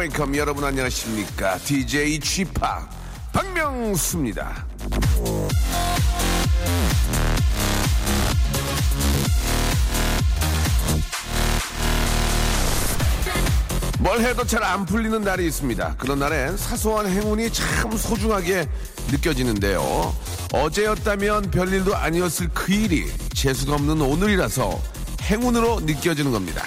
Welcome. 여러분 안녕하십니까? DJ 쥐팍 박명수입니다. 뭘 해도 잘 안 풀리는 날이 있습니다. 그런 날엔 사소한 행운이 참 소중하게 느껴지는데요. 어제였다면 별일도 아니었을 그 일이 재수가 없는 오늘이라서 행운으로 느껴지는 겁니다.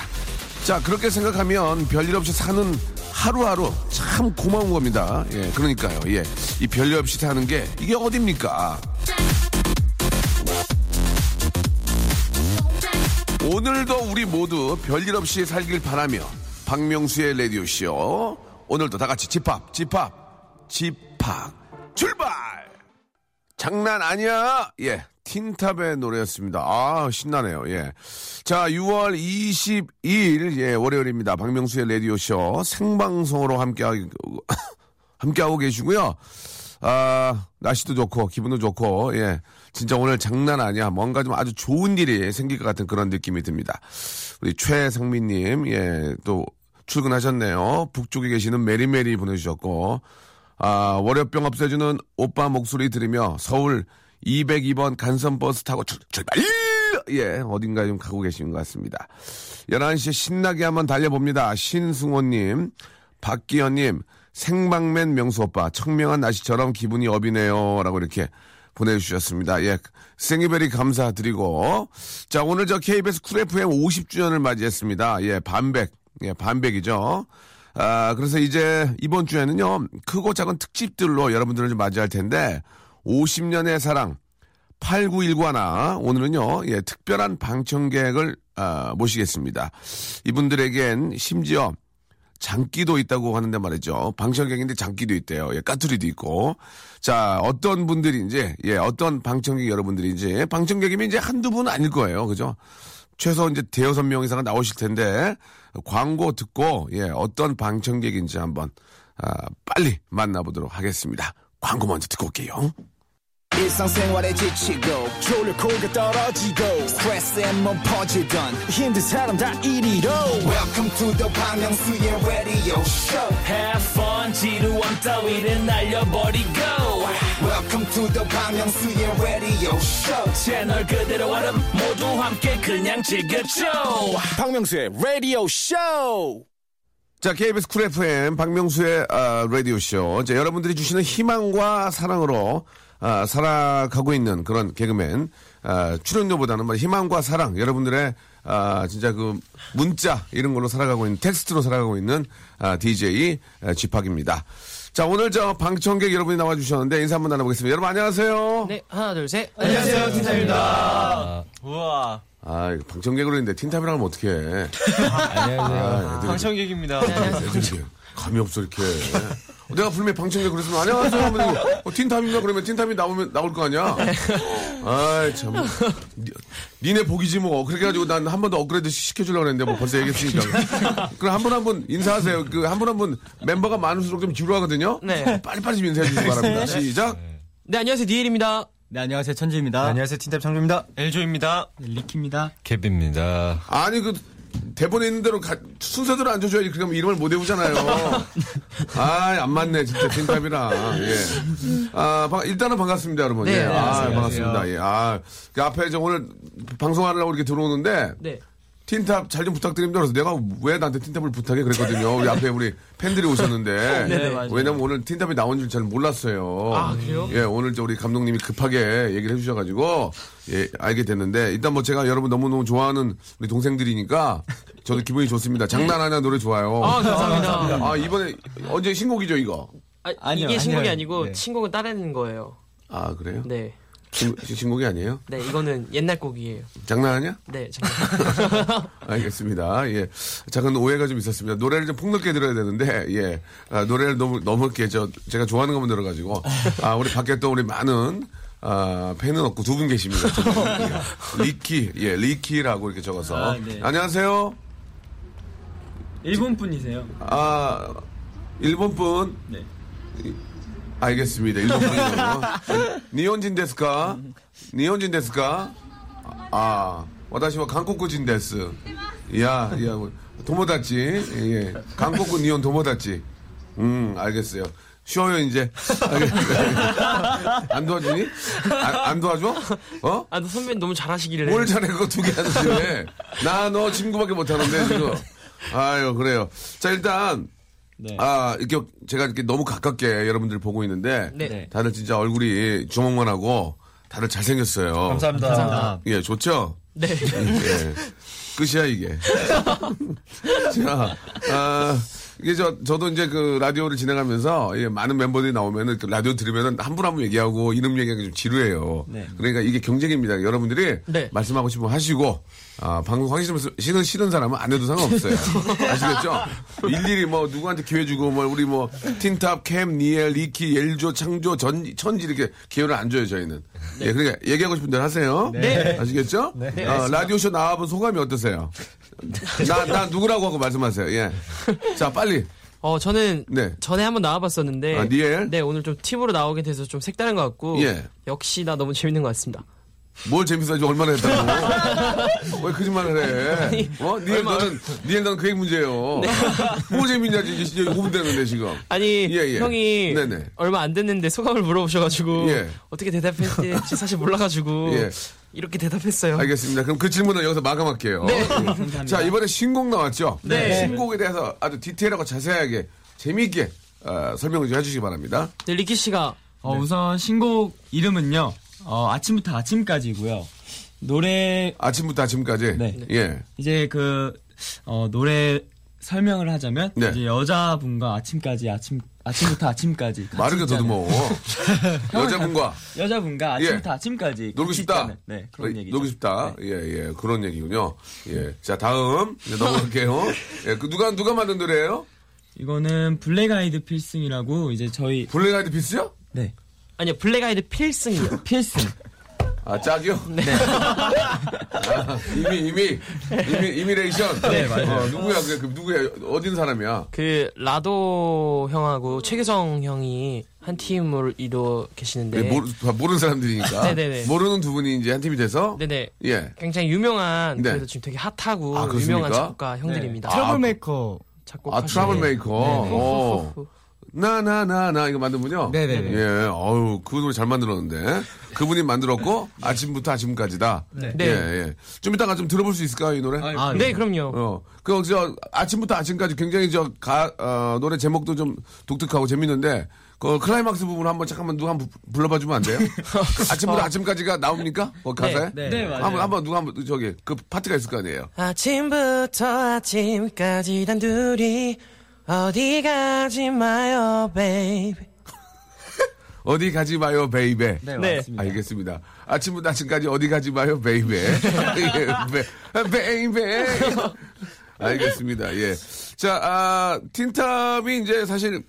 자, 그렇게 생각하면 별일 없이 사는 하루하루 참 고마운 겁니다. 예, 그러니까요. 예. 이 별일 없이 사는 게 이게 어딥니까? 오늘도 우리 모두 별일 없이 살길 바라며 박명수의 라디오쇼 오늘도 다 같이 집합, 집합, 집합 출발! 장난 아니야! 예. 틴탑의 노래였습니다. 아, 신나네요. 예. 자, 6월 22일, 예, 월요일입니다. 박명수의 라디오쇼 생방송으로 함께하고, 함께하고 계시고요. 아, 날씨도 좋고, 기분도 좋고, 예. 진짜 오늘 장난 아니야. 뭔가 좀 아주 좋은 일이 생길 것 같은 그런 느낌이 듭니다. 우리 최상민님, 예, 또 출근하셨네요. 북쪽에 계시는 메리메리 보내주셨고, 아, 월요병 없애주는 오빠 목소리 들으며 서울 202번 간선버스 타고 출, 출발! 예, 어딘가에 좀 가고 계신 것 같습니다. 11시에 신나게 한번 달려봅니다. 신승호님, 박기현님, 생방맨 명수오빠, 청명한 날씨처럼 기분이 up이네요. 라고 이렇게 보내주셨습니다. 예, thank you very 감사드리고. 자, 오늘 저 KBS 쿨 FM 50주년을 맞이했습니다. 예, 반백. 예, 반백이죠. 아, 그래서 이제 이번 주에는요, 크고 작은 특집들로 여러분들을 좀 맞이할 텐데, 50년의 사랑 8919 하나 오늘은요 예, 특별한 방청객을 아, 모시겠습니다. 이분들에겐 심지어 장기도 있다고 하는데 말이죠. 방청객인데 장기도 있대요. 예, 까투리도 있고. 자, 어떤 분들인지, 예, 어떤 방청객 여러분들인지, 방청객이면 이제 한두 분은 아닐 거예요. 그죠? 최소 이제 대여섯 명 이상은 나오실 텐데, 광고 듣고, 예, 어떤 방청객인지 한번, 아, 빨리 만나보도록 하겠습니다. 광고 먼저 듣고 올게요. 지치고, 떨어지고, 퍼지던, welcome to the Bang Myung-soo's radio show. Have fun 지루함 따위를 날려버리고. Welcome to the Bang Myung-soo's radio show. 채널 그대로 얼음 모두 함께 그냥 즐겨줘. 박명수의 radio show. 자, KBS 쿨 FM 박명수의 아, 라디오쇼. 자, 여러분들이 주시는 희망과 사랑으로 아, 살아가고 있는 그런 개그맨. 아, 출연료보다는 뭐 희망과 사랑. 여러분들의 아, 진짜 그 문자 이런 걸로 살아가고 있는 텍스트로 살아가고 있는 아, DJ 아, 지팍입니다. 자, 오늘 저 방청객 여러분이 나와 주셨는데 인사 한번 나눠보겠습니다. 여러분 안녕하세요. 네, 하나, 둘, 셋. 안녕하세요 틴탑입니다 우와 아, 방청객으로 했는데 틴탑이라고 하면 어떡해. 아, 애들이 방청객입니다 애들이 감이 없어 이렇게. 내가 분명히 방청객 그랬으면 안녕하세요 하면 어, 틴탑인가 그러면 틴탑이 나오면 나올 거 아니야. 아이 참. 니- 니네 복이지 뭐. 그렇게 해가지고 난 한 번 더 업그레이드 시켜주려고 했는데 뭐 벌써 얘기했으니까. 그럼 한 분 한 분 인사하세요. 그 한 분 한 분 멤버가 많을수록 좀 지루하거든요. 네. 빨리빨리 좀 인사해 주시기 바랍니다. 시작. 네, 안녕하세요, 니엘입니다. 네, 안녕하세요. 천지입니다. 안녕하세요 틴탑 창조입니다 엘조입니다 리키입니다. 캡입니다 아니 그 대본에 있는 대로 가- 순서대로 앉아줘야지 그러면 이름을 못 외우잖아요. 아, 안 맞네 진짜 틴탑이랑. 예. 아, 방- 일단은 반갑습니다, 여러분. 네, 예. 아. 반갑습니다. 예. 아, 그 앞에 저 오늘 방송하려고 이렇게 들어오는데 네. 틴탑 잘 좀 부탁드립니다. 그래서 내가 왜 나한테 틴탑을 부탁해 그랬거든요. 우리 앞에 우리 팬들이 오셨는데. 네, 맞아요. 왜냐면 오늘 틴탑이 나온 줄 잘 몰랐어요. 아, 그래요? 예, 오늘 저 우리 감독님이 급하게 얘기를 해주셔가지고, 예, 알게 됐는데, 일단 뭐 제가 여러분 너무너무 좋아하는 우리 동생들이니까, 저도 기분이 좋습니다. 장난하냐 노래 좋아요. 아, 감사합니다. 아, 이번에, 언제 신곡이죠, 이거? 아, 아니요, 이게 신곡이 아니요. 아니고 네. 신곡은 따르는 거예요. 아, 그래요? 네. 신, 신곡이 아니에요? 네, 이거는 옛날 곡이에요. 장난하냐? 네, 잠깐. 알겠습니다. 예. 작은 오해가 좀 있었습니다. 노래를 좀 폭넓게 들어야 되는데, 예. 아, 노래를 너무, 너무 이렇게 저, 제가 좋아하는 것만 들어가지고, 아, 우리 밖에 또 우리 많은, 아, 팬은 없고 두 분 계십니다. 두 분. 예. 리키, 예, 리키라고 이렇게 적어서. 아, 네. 안녕하세요. 일본 분이세요? 아, 일본 분. 네. 알겠습니다. 일본 분이요. 日本人ですか? 日本人ですか? 아, 私は韓国人です. 야, 야, 뭐, 도모다치. 예, 韓国 日本 友達. 음, 알겠어요. 쉬어요, 이제. 안 도와주니? 안, 안 도와줘? 어? 아, 너 선배님 너무 잘하시길래. 뭘 잘해, 그거 두 개 하는데. 나너 친구밖에 못하는데, 지금. 아유, 그래요. 자, 일단, 네. 아, 이렇게 제가 이렇게 너무 가깝게 여러분들 보고 있는데 네. 다들 진짜 얼굴이 주먹만 하고 다들 잘생겼어요. 감사합니다. 예, 좋죠? 네. 예. 끝이야, 이게. 자, 아, 이게 저, 저도 이제 그 라디오를 진행하면서 예, 많은 멤버들이 나오면은 그 라디오 들으면은 한 분 한 분 얘기하고 이름 얘기하기 좀 지루해요. 네. 그러니까 이게 경쟁입니다. 여러분들이 네. 말씀하고 싶으면 하시고, 아, 방송 하기 싫은, 싫은 사람은 안 해도 상관없어요. 아시겠죠? 일일이 뭐 누구한테 기회 주고 뭐 우리 뭐 틴탑, 캡, 니엘, 리키, 엘조, 창조, 전, 천지 이렇게 기회를 안 줘요, 저희는. 예, 그러니까 얘기하고 싶은 대로 하세요. 네. 아시겠죠? 어, 라디오쇼 나와본 소감이 어떠세요? 나, 나 누구라고 하고 말씀하세요. 예. 자, 빨리. 어, 저는 네. 전에 한번 나와봤었는데. 아, 니엘? 네, 오늘 좀 팀으로 나오게 돼서 좀 색다른 것 같고. 예. 역시 나 너무 재밌는 것 같습니다. 뭘 재밌어야지 얼마나 했다고. 왜 거짓말을 해? 어? 니엘 너는, 니엘 너는 그게 문제예요. 뭐 재밌냐지, 이제 5분 됐는데 지금. 아니, 예, 예. 형이 네네. 얼마 안 됐는데 소감을 물어보셔가지고. 예. 어떻게 대답했지 사실 몰라가지고. 예. 이렇게 대답했어요. 알겠습니다. 그럼 그 질문은 여기서 마감할게요. 예. 자, 이번에 신곡 나왔죠? 네. 신곡에 대해서 아주 디테일하고 자세하게, 재미있게, 어, 설명을 좀 해주시기 바랍니다. 네, 리키 씨가 어, 우선 신곡 이름은요. 어, 아침부터 아침까지고요. 노래 아침부터 아침까지. 네. 예. 이제 그 어, 노래 설명을 하자면 네. 이제 여자분과 아침까지 아침 아침부터 아침까지 있잖아요. 더듬어. 여자분과 여자분과 아침부터 예. 아침까지 놀고 싶다. 있다는, 네 그런 어, 얘기죠. 놀고 싶다. 네. 예, 예. 그런 얘기군요. 예. 자, 다음. 넘어갈게요. 예. 그 누가, 누가 만든 노래예요? 이거는 블랙 아이드 필승이라고 이제 저희 블랙 아이드 피스요? 네 아니요 블랙 아이드 필승이요. 필승 아, 짝이요? 네. 아, 이미, 이미, 이미, imitation? 네, 맞아요. 어, 누구야, 그, 그 누구야, 어딘 사람이야? 그 라도 형하고 최규성 형이 한 팀을 이루어 계시는데. 네, 모르, 다 모르는 사람들이니까. 네네네. 모르는 두 분이 이제 한 팀이 돼서. 네네. 예. 굉장히 유명한 네. 그래도 지금 되게 핫하고 아? 유명한 작곡가 형들입니다. 아, 트러블 메이커 작곡 아, 트러블 메이커. 오. 후후후. 나, 나, 나, 나, 이거 만든 분요? 네네네. 예, 어우, 그 노래 잘 만들었는데. 그분이 만들었고, 아침부터 아침까지다. 네. 예, 예. 좀 이따가 좀 들어볼 수 있을까요, 이 노래? 아, 네, 그럼요. 어, 그, 저, 아침부터 아침까지 굉장히 저, 가, 어, 노래 제목도 좀 독특하고 재밌는데, 그 클라이막스 부분 한번 잠깐만 누가 한번 부- 불러봐 주면 안 돼요? 아침부터 아침까지가 나옵니까? 그 가사에? 네, 네, 맞아요. 한번, 한번 누가 한번, 저기, 그 파트가 있을 거 아니에요? 아침부터 아침까지 단둘이 어디 가지 마요, baby. 어디 가지 마요, baby. 네, 네. 맞습니다. 알겠습니다. 아침부터 아침까지 어디 가지 마요, baby. 예, 베, baby. 알겠습니다. 예. 자, 아, 틴탑이 이제 사실,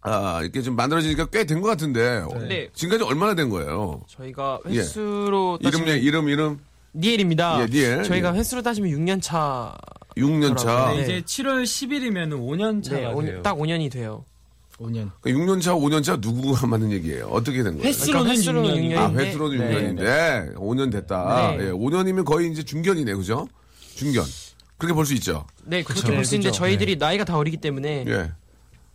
아, 이렇게 좀 만들어지니까 꽤 된 것 같은데. 네. 지금까지 얼마나 된 거예요? 저희가 횟수로 이름, 따지면 이름, 이름, 니엘입니다. 예, 니엘. 저희가 예. 횟수로 따지면 6년 차. 6년 차. 네. 네, 이제 7월 10일이면 5년 차가 네, 오- 돼요. 딱 5년이 돼요. 5년. 6년 차, 5년 차 누구가 맞는 얘기예요? 어떻게 된 거예요? 횟수로는 그러니까 횟수로는 6년이고. 육년인데. 아, 회수로는 네. 6년인데, 5년 됐다. 네. 예, 5년이면 거의 이제 중견이네, 그죠? 중견. 그렇게 볼 수 있죠. 네, 그렇게. 볼 수 있는데 그쵸. 저희들이 나이가 다 어리기 때문에 예.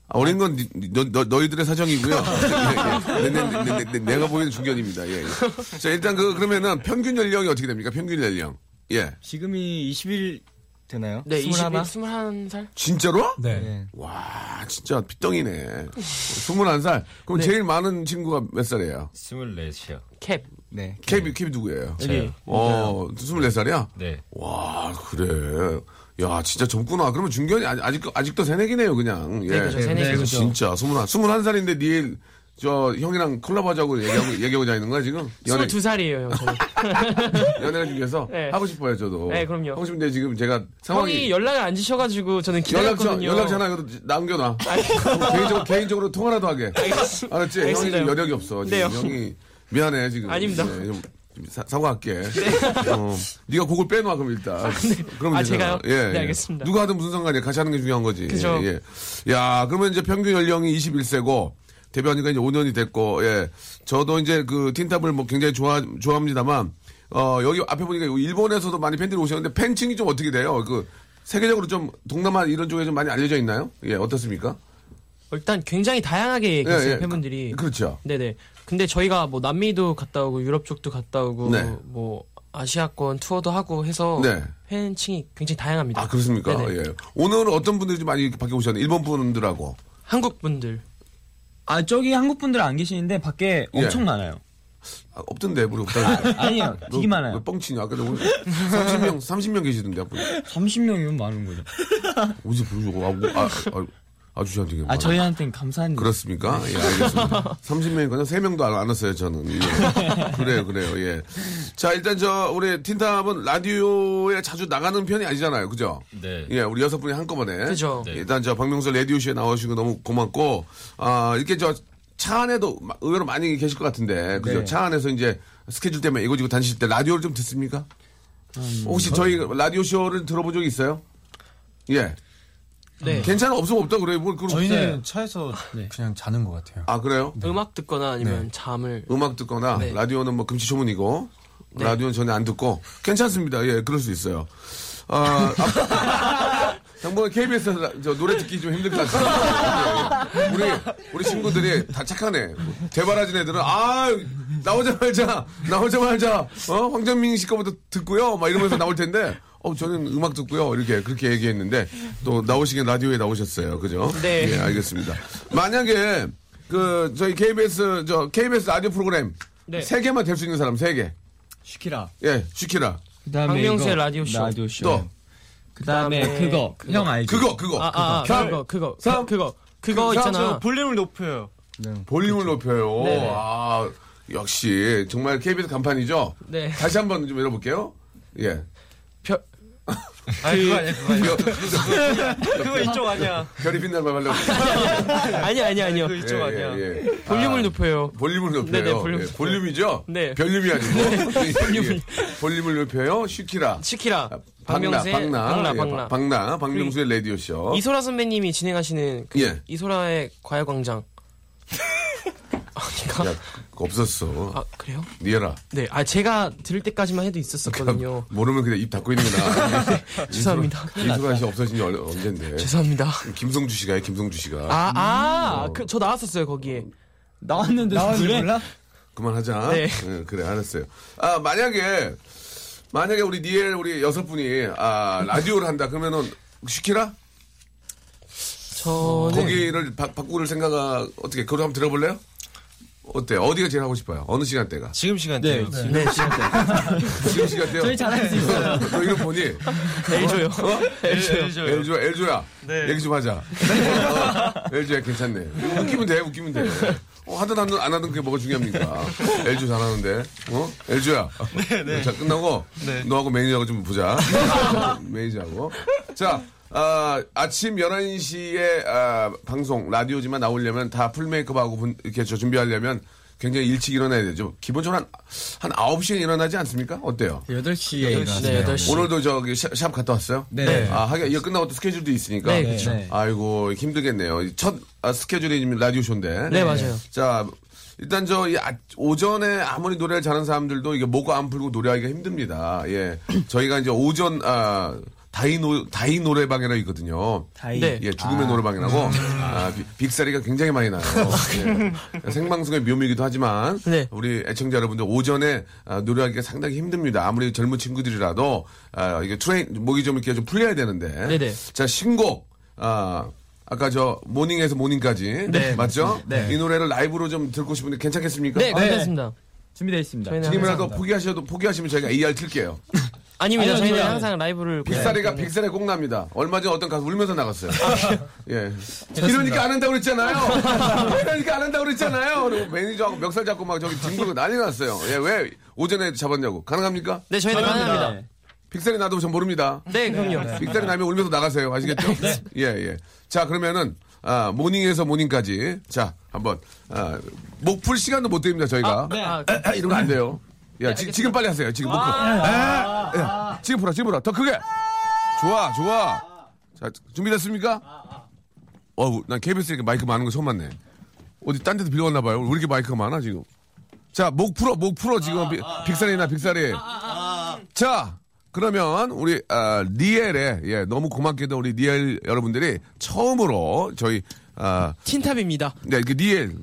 아, 어린 건 니- 너, 너, 너희들의 사정이고요. 예, 예. 내, 내, 내, 내, 내가 보기에는 중견입니다. 예, 예. 자, 일단 그, 그러면은 평균 연령이 어떻게 됩니까? 평균 연령. 예. 지금이 20일 되나요? 네, 21, 21? 21살? 진짜로? 네. 와, 진짜 삐덩이네. 21살. 그럼 네. 제일 많은 친구가 몇 살이에요? 24시요. 캡. 네. 캡이, 캡이 누구예요? 여기. 어, 24살이야? 네. 와, 그래. 야, 진짜 젊구나. 그러면 중견이 아직, 아직도, 새내기네요, 그냥. 예. 네, 그죠, 새내기. 네, 그죠. 진짜. 21, 21살인데 니 저 형이랑 콜라보 하자고 얘기하고, 얘기하고 다니는 거야, 지금? 연애, 22살이에요, 형. 저는. 연애를 중에서 네. 하고 싶어요, 저도. 네, 그럼요. 하고 싶은데 지금 제가 형이 상황이. 연락을 안 주셔가지고 저는 연락처, 기다렸거든요. 연락처나 이거 남겨놔. 개인적으로, 개인적으로 통화라도 하게. 알겠습- 알았지? 형이 알겠습니다. 지금 여력이 없어. 지금 네, 형. 형이 미안해, 지금. 아닙니다. 네, 좀, 사, 사과할게. 어, 네가 곡을 빼놔 그럼 일단. 아, 되잖아. 제가요? 예, 네, 예. 알겠습니다. 누가 하든 무슨 상관이야. 같이 하는 게 중요한 거지. 그죠. 예. 야, 그러면 이제 평균 연령이 21세고 데뷔하니까 이제 5년이 됐고, 예. 저도 이제 그 틴탑을 뭐 굉장히 좋아 좋아합니다만, 어 여기 앞에 보니까 일본에서도 많이 팬들이 오셨는데 팬층이 좀 어떻게 돼요? 그 세계적으로 좀 동남아 이런 쪽에 좀 많이 알려져 있나요? 예, 어떻습니까? 일단 굉장히 다양하게 계세요 예, 예. 팬분들이. 그렇죠. 네네. 근데 저희가 뭐 남미도 갔다 오고 유럽 쪽도 갔다 오고 네. 뭐 아시아권 투어도 하고 해서 네. 팬층이 굉장히 다양합니다. 아 그렇습니까? 네네. 예. 오늘은 어떤 분들이 좀 많이 밖에 오셨나요? 일본 분들하고. 한국 분들. 아 저기 한국 분들 안 계시는데 밖에 예. 엄청 많아요. 아, 없던데 우리 없다는데. 아니요, 되게 많아요. 왜 뻥치냐? 아까 오늘 30명 30명 계시던데 앞으로. 30명이면 많은 거죠. 어디 보여주고 아, 뭐, 아, 아, 아주씨한테 이게 아 뭐야. 저희한테는 감사한 일. 그렇습니까? 예, 알겠습니다. 30명이거든요. 3명도 안, 안 왔어요, 저는. 예. 그래요, 그래요, 예. 자, 일단 저, 우리 틴탑은 라디오에 자주 나가는 편이 아니잖아요. 그죠? 네. 예, 우리 여섯 분이 한꺼번에. 그죠. 네. 일단 저 박명수 라디오쇼에 나오시고 너무 고맙고, 아, 이렇게 저, 차 안에도 마- 의외로 많이 계실 것 같은데, 그죠? 네. 차 안에서 이제 스케줄 때문에 이거지고 다니실 때 라디오를 좀 듣습니까? 음, 혹시 저희 라디오쇼를 들어본 적이 있어요? 예. 네. 괜찮아, 없으면 없다 그래요. 뭘, 그럼. 저희는 차에서 네. 그냥 자는 것 같아요. 아, 그래요? 음악 듣거나 아니면 네. 잠을 음악 듣거나 네. 라디오는 뭐 금시초문이고 네. 라디오는 전혀 안 듣고 괜찮습니다. 예, 그럴 수 있어요. 아, 아, 당분간 KBS 라- 저 노래 듣기 좀 힘들 것 같아요. 예, 예. 우리 우리 친구들이 다 착하네. 대바라진 애들은 아 나오자마자 나오자마자 어 황정민 씨 거부터 듣고요. 막 이러면서 나올 텐데. 어, 저는 음악 듣고요. 이렇게, 그렇게 얘기했는데, 또 나오시긴 라디오에 나오셨어요. 그죠? 네. 예, 알겠습니다. 만약에, 그, 저희 KBS, 저, KBS 라디오 프로그램, 네. 세 개만 될 수 있는 사람, 세 개. 시키라. 예, 시키라. 그다음에 박명수의 이거, 라디오 쇼. 라디오 쇼. 또. 그다음에 그다음에 그거 형 알죠? 그거, 그거. 아, 아, 아, 삼, 그거, 그거, 삼, 그거, 그거 삼, 있잖아. 볼륨을 높여요. 볼륨을 높여요. 네네. 아, 역시, 정말 KBS 간판이죠? 네. 다시 한번 좀 열어볼게요. 예. 별, 아 그거 아니야 그거 아니야. 별, 그거 이쪽 아니야. 별이 빛날 말 하려고. 아니, 아니, 아니요. 그 이쪽 아니야. 예. 볼륨을 아, 높여요. 볼륨을 높여요. 네네, 볼륨 예, 높여요. 볼륨이죠? 네. 별륨이 아니고. 예, 볼륨을. 예. 볼륨을 높여요. 시키라. 시키라. 박나, 박명수의 박나, 박나, 예, 박나. 박나, 박명수의 라디오 쇼. 이소라 선배님이 진행하시는 그 예. 이소라의 과외 광장. 아닌가? 없었어. 아, 그래요? 니에라. 네. 아, 제가 들을 때까지만 해도 있었었거든요. 모르면 그냥 입 닫고 있는구나. 죄송합니다. 이소라 씨 없어진 지 얼- 언젠데. 죄송합니다. 김성주 씨가 해, 김성주 씨가. 아, 아, 그, 저 나왔었어요, 거기에. 나왔는데 나왔는데 그래? 몰라? 그만하자. 네. 예, 그래, 알았어요. 아, 만약에, 만약에 우리 니엘, 우리 여섯 분이, 아, 라디오를 한다. 그러면은, 시키라? 저는. 거기를 바, 바꾸를 생각하, 어떻게, 그걸 한번 들어볼래요? 어때? 어디가 제일 하고 싶어요? 어느 시간대가? 지금 시간대요. 네. 네, 시간 지금 시간대요? 저희 잘할 수 있어요. 너 이름 보니? 엘조요. 어? 엘조요. 엘조야, 엘조야. 네. 얘기 좀 하자. 어, 엘조야, 괜찮네. 웃기면 돼, 웃기면 돼. 어, 하든 안, 안 하든 그게 뭐가 중요합니까? 엘조 잘하는데. 어? 엘조야. 네, 자, 끝나고, 너하고 매니저하고 좀 보자. 매니저하고. 자, 아, 아침 11시에 아, 방송, 라디오지만 나오려면 다 풀메이크업하고 분- 이렇게 저 준비하려면 굉장히 일찍 일어나야 되죠. 기본적으로 한, 한 9시에 일어나지 않습니까? 어때요? 8시에 일어났어요. 네, 8시. 오늘도 저기 샵, 샵 갔다 왔어요? 네. 아, 하긴 이거 끝나고 또 스케줄도 있으니까. 네, 그쵸. 네. 아이고, 힘들겠네요. 첫 아, 스케줄이 지금 라디오쇼인데. 네, 맞아요. 자, 일단 저, 이 아- 오전에 아무리 노래를 잘하는 사람들도 이게 목 안 풀고 노래하기가 힘듭니다. 예. 저희가 이제 오전, 아, die 노, die 노래방이라 있거든요. die. 네. 예, 죽음의 노래방이라고. 아, 삑- 삑사리가 굉장히 많이 나요. 예. 생방송의 묘미이기도 하지만. 네. 우리 애청자 여러분들 오전에 아, 노래하기가 상당히 힘듭니다. 아무리 젊은 친구들이라도, 아, 이게 train, 목이 좀 이렇게 좀 풀려야 되는데. 네네. 자, 신곡, 아, 아까 저 모닝에서 모닝까지 네. 맞죠? 네. 이 노래를 라이브로 좀 듣고 싶은데 괜찮겠습니까? 네, 아, 괜찮습니다. 준비되어 있습니다. 저희는 지금이라도 포기하셔도 포기하시면 저희가 AR 틀게요. 아닙니다. 아니요, 저희는 저희는- 항상 라이브를. 빅사리가 네. 빅사리 꼭 납니다. 얼마 전에 어떤 가수 울면서 나갔어요. 예. 이러니까 안 한다고 그랬잖아요. 이러니까 안 한다고 그랬잖아요. 그리고 매니저하고 멱살 잡고 막 저기 뒹굴고 난리 났어요. 예, 왜 오전에 잡았냐고. 가능합니까? 네, 저희는 가능합니다. 네. 빅사리 나도 전 모릅니다. 네, 그럼요. 빅사리 나면 울면서 나가세요. 아시겠죠? 예, 예. 자, 그러면은, 아, 모닝에서 모닝까지. 자, 한번, 아, 목풀 시간도 못 드립니다, 저희가. 네. 아, 이런 거 안 돼요. 야, 지, 지금 빨리 하세요. 지금 못 풀어. 에, 야, 지금 풀어, 지금 풀어. 더 크게. 좋아, 좋아. 자, 준비됐습니까? 어우, 난 KBS 이렇게 마이크 많은 거 처음 봤네. 어디 딴 데도 빌려왔나 봐요. 왜 이렇게 마이크가 많아, 지금? 자, 목 풀어, 목 풀어, 지금. 삑- 삑사리나 삑사리. 자, 그러면 우리, 아, 니엘의, 예, 너무 고맙게도 우리 니엘 여러분들이 처음으로 저희, 아, 틴탑입니다. 네, 그 니엘.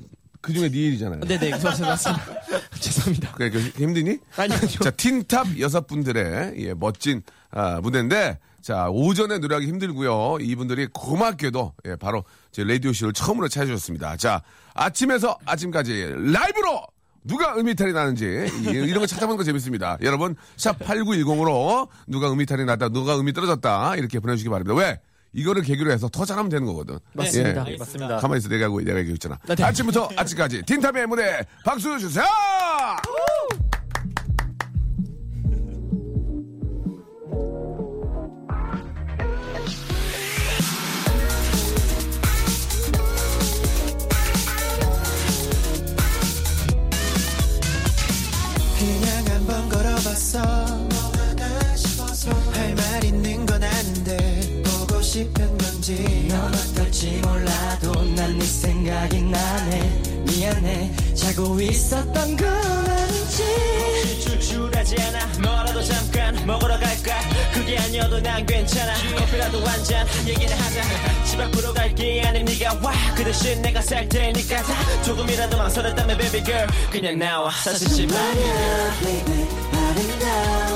그 중에 니엘이잖아요. 네네, 맞습니다. 죄송합니다. 그래, 그 힘드니? 아니요, 아니요. 자, 틴탑 여섯 분들의 예, 멋진 아, 무대인데, 자, 오전에 노래하기 힘들고요. 이분들이 고맙게도 예, 바로 제 라디오 쇼를 처음으로 찾아주셨습니다. 자, 아침에서 아침까지 라이브로 누가 음이탈이 나는지 이- 이런 거 찾아보는 거 재밌습니다. 여러분, 샵 8910으로 누가 음이탈이 났다, 누가 음이 떨어졌다 이렇게 보내주시기 바랍니다. 왜? 이거를 계기로 해서 더 잘하면 되는 거거든. 맞습니다. 예. 맞습니다. 가만히 있어. 내가 하고 내가 얘기했잖아 네, 네. 아침부터 아침까지 틴탑의 무대 박수 주세요! 건지 넌 어떨지 몰라도 난 네 생각이 나네. 미안해. 자고 있었던 건 아닌지. 출출하지 않아. 뭐라도 잠깐 먹으러 갈까? 그게 아니어도 난 괜찮아. 커피라도 한 잔 얘기는 하자. 집 앞으로 갈게 아님 네가 와 그 대신 내가 살 테니까 다 조금이라도 망설였다면 baby girl 그냥 나와. 사실 집 아니야 baby 아름다운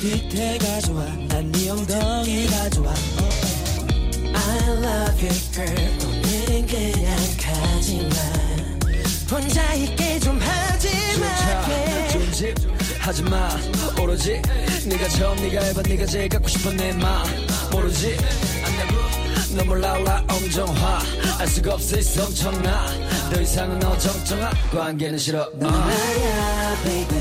뒤태가 좋아 난네 엉덩이가 좋아 I love you girl. 오늘은 그냥 가지마 혼자 있게 좀 하지마 존재 하지마. 오로지. 네가 처음 네가 해봐. 네가 제일 갖고 싶은 내맘 모르지? 너 몰라올라 엄정화. 알 수가 없어. 있어 엄청나 더 이상은 어정쩡한 관계는 싫어. 넌 나야 baby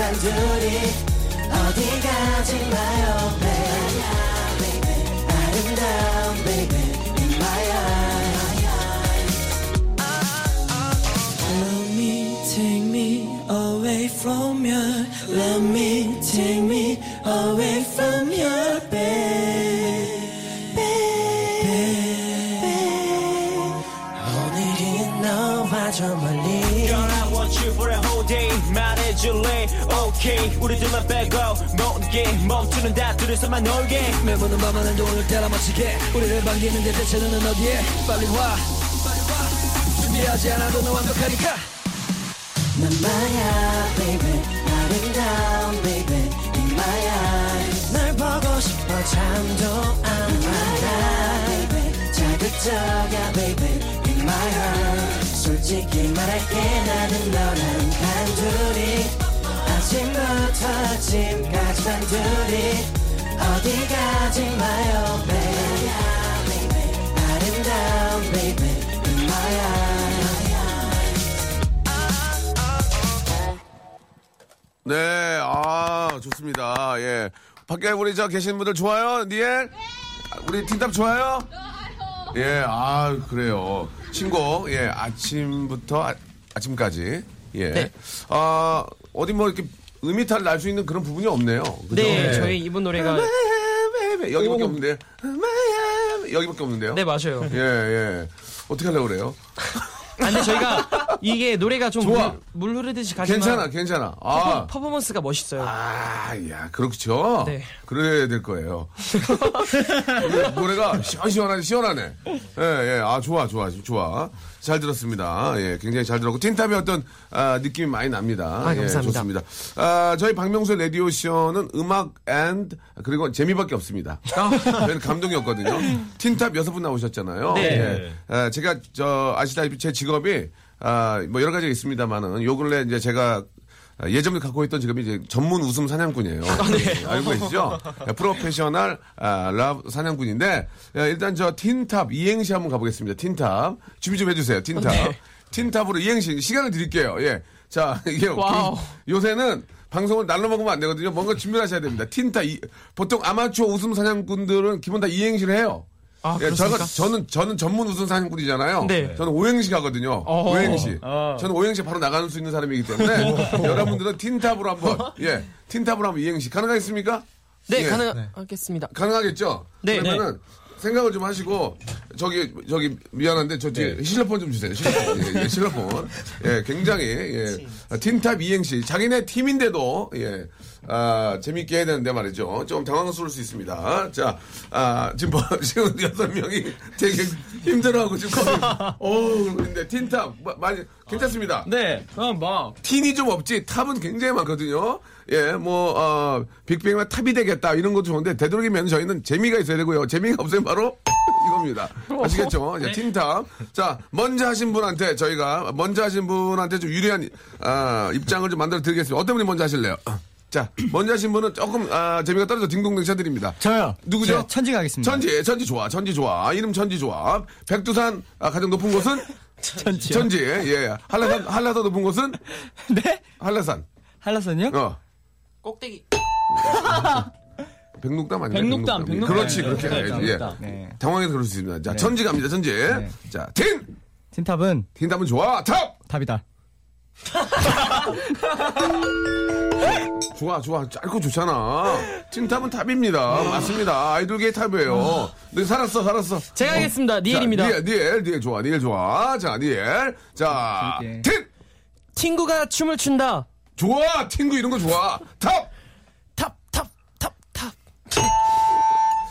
아침까지 단둘이 어디 가지 마요 baby 아름다운 baby in my eyes Let me take me away from you. Let me take me away from your okay 우리들만 빼고 모든 게 멈추는 다 둘이서만 놀게. 매번 밤하는 돈을 때라 맞추게. 우리를 반기는데 대체 너는 어디에? 빨리 와. 준비하지 않아도 너 완벽하니까. 넌 나야 baby. 아름다운 baby. in my eyes 널 보고 싶어 잠도 안 와라 baby. 자극적이야 baby. in my heart 솔직히 말할게 나는 너랑 단둘이 아침부터 아침까지 단 둘이 어디 가지 마요 baby 아름다운 baby in my eyes 네, 아, 좋습니다. 예. 밖에 우리 저 계신 분들 좋아요? 니엘? 우리 틴탑 좋아요? 예, 아, 그래요. 신곡, 예, 아침부터 아, 아침까지. 예. 네. 아, 어디 뭐 이렇게 음이탈 날 수 있는 그런 부분이 없네요. 그죠? 네, 예. 저희 이번 노래가 여기밖에 없는데. 여기밖에 없는데요? 네 맞아요. 예, 예. 어떻게 하려고 그래요? 아, 근데 저희가 이게 노래가 좀 좋아. 물, 물 흐르듯이 가지만 괜찮아, 괜찮아. 퍼포, 아, 퍼포먼스가 멋있어요. 아, 야, 그렇죠. 네. 그래야 될 거예요. 노래- 노래가 시원시원하네, 시원하네. 예, 예, 아, 좋아, 좋아, 좋아. 잘 들었습니다. 예, 굉장히 잘 들었고, 틴탑의 어떤, 아, 느낌이 많이 납니다. 아, 예, 감사합니다. 좋습니다. 아, 저희 박명수의 라디오 쇼는 음악 and, 그리고 재미밖에 없습니다. 저희는 감동이 없거든요. 틴탑 여섯 분 나오셨잖아요. 네. 예. 아, 제가, 저, 아시다시피 제 직업 이, 아, 뭐 여러 가지가 있습니다만은, 요 근래 이제 제가 아, 예전부터 갖고 있던 직업이 이제 전문 웃음 사냥꾼이에요. 예, 알고 계시죠? 예, 프로페셔널 아, laugh 사냥꾼인데 예, 일단 저 틴탑 이행시 한번 가보겠습니다. 틴탑 준비 좀 해주세요. 틴탑 틴탑으로 이행시 시간을 드릴게요. 예, 자 이게 wow. 그- 요새는 방송을 날로 먹으면 안 되거든요. 뭔가 준비하셔야 됩니다. 틴탑 이- 보통 아마추어 웃음 사냥꾼들은 기본 다 이행시를 해요. 아, 예? 저가, 저는 저는 전문 웃음 사냥꾼이잖아요. 네. 저는 오행시 가거든요. 어. 오행시. 저는 오행시 바로 나가는 수 있는 사람이기 때문에 여러분들은 틴탑으로 한번 예 틴탑으로 한번 이행시 가능하겠습니까? 네, 예. 가능하겠습니다. 가능하겠죠? 네. 그러면은 생각을 좀 하시고 저기 저기 미안한데 저 뒤에 실로폰 좀 주세요. 실로폰. 예, 예, 실로폰. 예, 굉장히 예. 아, 틴탑 이행시 자기네 팀인데도 예. 아, 재밌게 해야 되는데 말이죠. 좀 당황스러울 수 있습니다. 자, 아, 지금 뭐, 지금 여섯 명이 되게 힘들어하고 지금 어우, 근데 틴탑 마- 많이 괜찮습니다. 네. 그럼 막 틴이 좀 없지 탑은 굉장히 많거든요. 예, 뭐 어, 빅뱅이나 탑이 되겠다 이런 것도 좋은데 되도록이면 저희는 재미가 있어야 되고요. 재미가 없으면 바로 이겁니다. 아시겠죠? 자, 틴탑. 자, 먼저 하신 분한테 저희가 먼저 하신 분한테 좀 유리한 아, 입장을 좀 만들어 드리겠습니다. 어떤 분이 먼저 하실래요? 자, 먼저 하신 분은 조금 아, 재미가 떨어져 딩동댕 쳐드립니다. 저요. 누구죠? 제가 천지 가겠습니다. 천지, 천지 좋아, 천지 좋아. 이름 천지 좋아. 백두산 아, 가장 높은 곳은 천지요. 천지. 예. 한라산 한라산 높은 곳은 네? 한라산. 한라산이요? 어. 꼭대기. 백록담 아니에요? 백록담, 백록담. 그렇지, 그렇게 네, 해야지. 예. 백록담. 네. 당황해서 그럴 수 있습니다. 자, 천지 갑니다, 천지. 자, 틴! 틴탑은 틴탑은 좋아. 탑! top이다. 좋아, 좋아. 짧고 좋잖아. 틴탑은 top입니다. 맞습니다. 아이돌계의 top이에요. 너 살았어, 살았어. 제가 하겠습니다. 니엘입니다. 자, 니엘, 니엘, 니엘 좋아, 니엘 좋아. 자, 니엘. 자, 재밌게. 틴! 친구가 춤을 춘다. 좋아! 틴구 이런 거 좋아. 탑! 탑, 탑, 탑, 탑.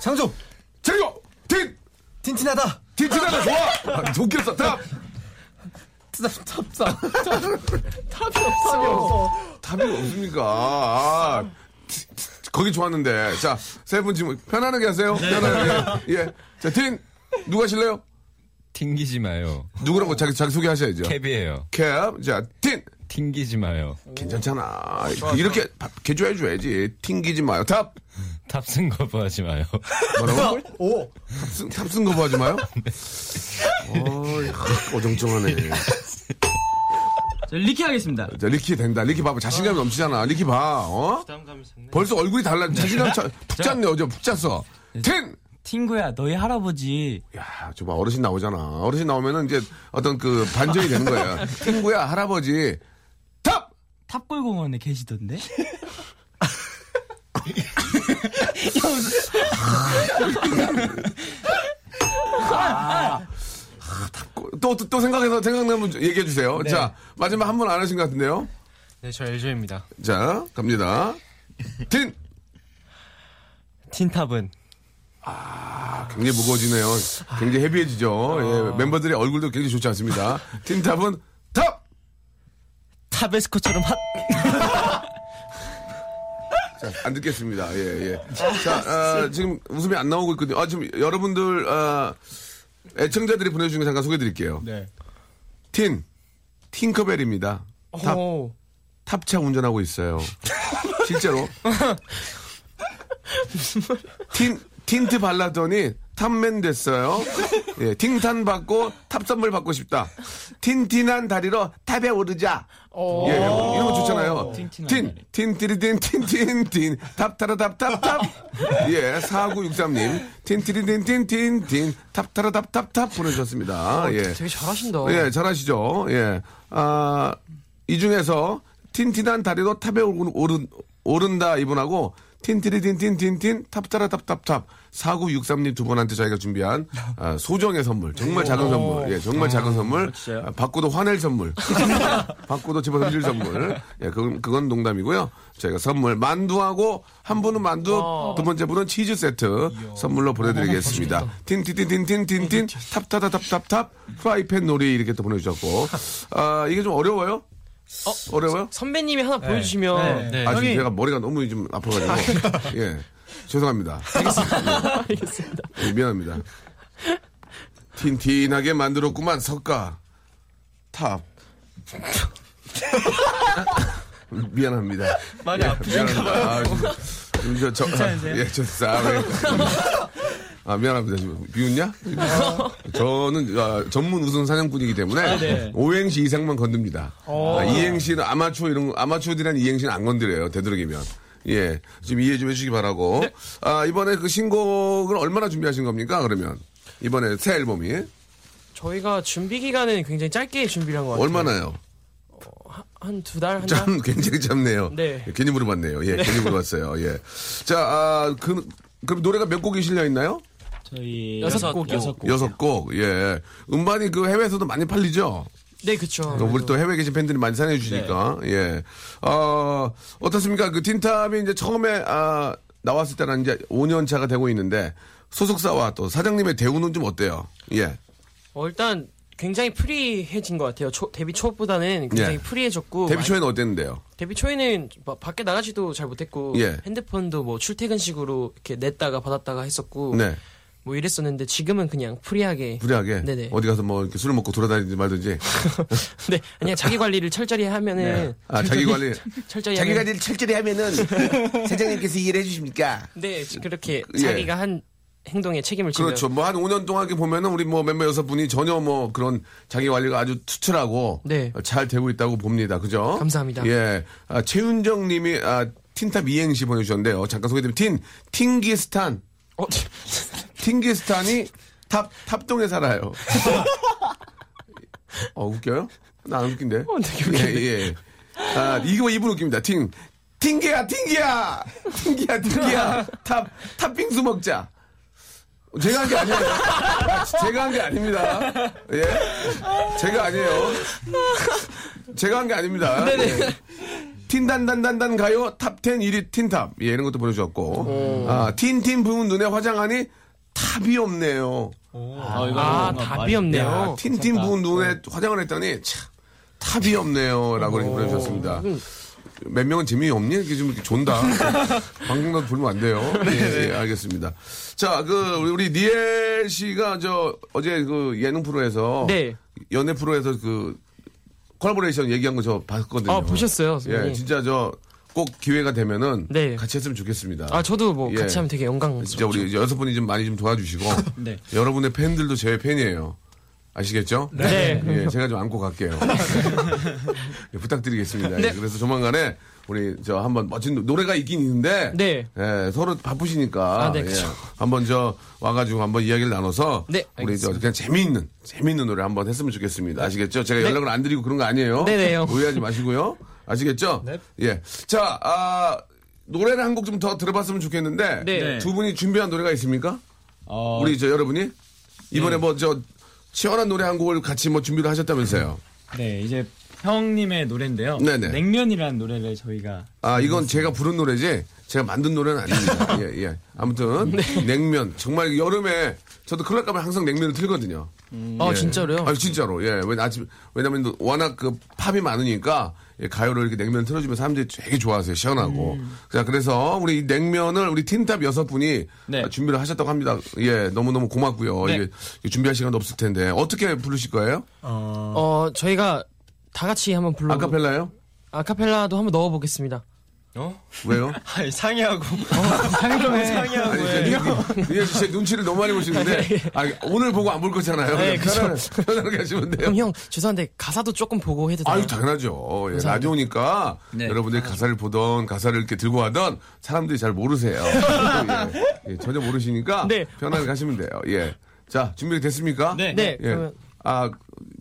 창조! 제리고! 틴! 틴틴하다! 틴틴하다 좋아! 아, 웃겼어, 탑! 탑사. 답이 없습니까? 아, 거기 좋았는데. 자, 세 분 지금 편안하게 하세요. 편안하게. 예. 자, 틴, 누구 하실래요? 튕기지 마요. 누구라고 자기, 자기 소개하셔야죠. 캡이에요. 캡. 자, 틴. 튕기지 마요. 괜찮잖아. 이렇게 개조해줘야지. 튕기지 마요. 탑. 탑승 거부하지 마요. 뭐라고? 오. 탑승, 탑승 거부하지 마요? 어이, 어정쩡하네. 저 리키 하겠습니다. 자, 리키 된다. 리키 봐봐. 자신감이 넘치잖아. 리키 봐. 어? 벌써 얼굴이 달라. 자신감 차, 푹 짰네. 어제 푹 짰어. 틴! 팅구야 너희 할아버지 야, 저봐 어르신 나오잖아. 어르신 나오면은 이제 어떤 그 반전이 되는 거야. 친구야, 할아버지. 탑! 탑골공원에 계시던데? 또, 또, 또 생각해서 생각나면 얘기해 주세요. 자, 마지막 한 번 안 하신 것 같은데요. 네, 저 엘조입니다. 자, 갑니다. 틴! 틴탑은 굉장히 무거워지네요. 굉장히 heavy해지죠. 예, 멤버들의 얼굴도 굉장히 좋지 않습니다. 틴탑은 탑! 타바스코처럼 hot. 자, 안 듣겠습니다. 예, 예. 자, 아, 지금 웃음이 안 나오고 있거든요. 아, 지금 여러분들, 아, 애청자들이 보내주신 거 잠깐 소개해 드릴게요. 네. 틴, 팅커벨입니다. 탑, 오. 탑차 운전하고 있어요. 실제로. 틴, 틴트 발랐더니 탑맨 됐어요. 예, 팅탄 받고 탑 선물 받고 싶다. 틴틴한 다리로 탑에 오르자. 예, 이런 거 좋잖아요. 틴, 틴티리딘, 틴틴틴, 탑타라 탑탑탑. 예, 4963님. 틴티리딘, 틴틴틴, 탑타라 탑탑탑 보내주셨습니다. 예. 되게 잘하신다. 예, 잘하시죠. 예. 아, 이 중에서 틴틴한 다리로 탑에 오른, 오른, 오른다 이분하고 틴티리틴틴틴틴 탑따라 탑탑탑 4963님 두 분한테 저희가 준비한 아, 소정의 선물 정말 작은 선물 예 정말 작은 선물 아, 받고도 화낼 선물 받고도 집어 던질 선물 예 그건 그건 농담이고요 저희가 선물 만두하고 한 분은 만두 두 번째 분은 치즈 세트 선물로 보내드리겠습니다 틴티틴틴틴틴틴 탑타다 탑탑탑 프라이팬 놀이 이렇게 또 보내주셨고 아 이게 좀 어려워요 어려워요? 선배님이 하나 보여주시면 네. 아, 지금 형이- 제가 머리가 너무 좀 아파가지고. 예. 죄송합니다. 알겠습니다. 예, 미안합니다. 틴틴하게 만들었구만, 석가. 탑. 미안합니다. 많이 예, 아프신가 미안합니다. 아, 지금 저, 저, 예, 저 싸움에. 아, 미안합니다. 비웃냐? 저는 아, 전문 우승 사냥꾼이기 때문에 네. 오행시 이상만 건듭니다. 아, 이행시는 아마추어 이런 거, 아마추어들이란 이행시는 안 건드려요. 되도록이면. 예. 좀 이해 좀 해주시기 바라고. 아, 이번에 그 신곡을 얼마나 준비하신 겁니까? 그러면. 이번에 새 앨범이. 저희가 준비 기간은 굉장히 짧게 준비를 한 것 같아요. 얼마나요? 한두 달, 한 달? 참, 굉장히 짧네요. 네. 예, 괜히 물어봤네요. 예, 괜히 물어봤어요. 예. 자, 아, 그, 그럼 노래가 몇 곡이 실려 있나요? 저희 여섯 곡이요. 여섯 곡. 여섯 곡. 예. 음반이 그 해외에서도 많이 팔리죠? 네, 그쵸. 또 우리 또 해외에 계신 팬들이 많이 사랑해 주시니까. 예. 어, 어떻습니까? 그 틴탑이 이제 처음에, 아, 나왔을 때는 이제 5년 차가 되고 있는데, 소속사와 또 사장님의 대우는 좀 어때요? 예. 어, 일단 굉장히 free해진 것 같아요. 초- 데뷔 초보다는 굉장히 예. free해졌고. 데뷔 많이- 초에는 어땠는데요? 데뷔 초에는 막 밖에 나가지도 잘 못했고 예. 핸드폰도 뭐 출퇴근식으로 이렇게 냈다가 받았다가 했었고 네. 뭐 이랬었는데 지금은 그냥 free하게 free하게. 네네. 어디 가서 뭐 이렇게 술을 먹고 돌아다니지 말든지. 네 그냥 자기 관리를 철저히 하면은 아, 자기 관리. 철저히 자기 관리를 철저히 하면은 사장님께서 이해를 해주십니까? 네 그렇게 예. 자기가 한 행동에 책임을 지면 그렇죠. 뭐 한 5년 동안 보면은 우리 뭐 몇몇 여섯 분이 전혀 뭐 그런 자기 관리가 아주 투철하고 네. 잘 되고 있다고 봅니다. 그죠? 감사합니다. 예. 아, 최윤정 님이 아, 틴탑 이행시 보내주셨는데요. 잠깐 소개드리면 틴, 팅기스탄. 어, 팅기스탄이 탑, 탑동에 살아요. 어, 웃겨요? 나 안 웃긴데? 어, 되게 웃긴데. 예, 예. 아, 이거 입으로 웃깁니다. 팅. 팅기야, 팅기야! 팅기야, 팅기야! 탑, 탑빙수 먹자. 제가 한 게 아니에요. 아, 제가 한 게 아닙니다. 예. 제가 아니에요. 제가 한 게 아닙니다. 예. 틴단단단단 가요 탑10 1위 틴탑. 예, 이런 것도 보내주셨고. 아, 틴틴 부은 눈에 화장하니 탑이 없네요. 아, 이거 아 뭔가 답이 없네요 야, 틴틴 부은 눈에 화장을 했더니 참 탑이 없네요. 라고 이렇게 보내주셨습니다. 몇 명은 재미 없니? 이렇게 좀 이렇게 존다. 방송도 불면 안 돼요. 예, 예, 알겠습니다. 자, 그, 우리, 우리 니엘 씨가 저, 어제 그 예능 프로에서. 네. 연애 프로에서 그, 콜라보레이션 얘기한 거 저 봤거든요. 아 보셨어요 예, 진짜 저, 꼭 기회가 되면은. 네. 같이 했으면 좋겠습니다. 아 저도 뭐 예. 같이 하면 되게 영광 진짜 우리 이제 여섯 분이 좀 많이 좀 도와주시고. 네. 여러분의 팬들도 제 팬이에요. 아시겠죠? 네. 예, 제가 좀 안고 갈게요. 예, 부탁드리겠습니다. 예, 네. 그래서 조만간에 우리 저 한번 멋진 노- 노래가 있긴 있는데 네. 예, 서로 바쁘시니까 아, 네, 예. 한번 저 와가지고 한번 이야기를 나눠서 네, 우리 저 그냥 재미있는 재미있는 노래 한번 했으면 좋겠습니다. 아시겠죠? 제가 연락을 안 드리고 그런 거 아니에요. 네. 네네요. 오해하지 마시고요. 아시겠죠? 네. 예. 자, 아, 노래를 한 곡 좀 더 들어봤으면 좋겠는데 네. 두 분이 준비한 노래가 있습니까? 어, 우리 저 여러분이 이번에 네. 뭐저 시원한 노래 한 곡을 같이 뭐 준비를 하셨다면서요? 네, 이제 형님의 노래인데요. 네네. 냉면이라는 노래를 저희가 아 이건 제가 부른 노래지 제가 만든 노래는 아닙니다. 예 예. 아무튼 냉면 정말 여름에 저도 큰일 날까봐 항상 냉면을 틀거든요. 아 예. 진짜로요? 아 진짜로 예. 왜 아침 왜냐면 워낙 그 팝이 많으니까 예, 가요를 이렇게 냉면 틀어주면 사람들이 되게 좋아하세요 시원하고. 자 그래서 우리 이 냉면을 우리 틴탑 여섯 분이 네. 아, 준비를 하셨다고 합니다. 예 너무 너무 고맙고요. 네. 이게 준비할 시간도 없을 텐데 어떻게 부르실 거예요? 어, 어 저희가 다 같이 한번 불러 아카펠라요? 아카펠라도 한번 넣어보겠습니다 왜요? 아니, 상의하고. 아니, 이제 이게 제 눈치를 너무 많이 보시는데, 아, 오늘 보고 안 볼 거잖아요. 네, 그냥 편안하게, 편안하게 하시면 돼요. 그럼 형 죄송한데 가사도 조금 보고 해도 돼요? 아유, 당연하죠. 예, 라디오니까 네. 여러분들이 가사를 보던 가사를 이렇게 들고 하던 사람들이 잘 모르세요. 예, 예, 전혀 모르시니까 네. 편안하게 하시면 돼요. 예. 자, 준비됐습니까? 네. 네 예. 그러면 아,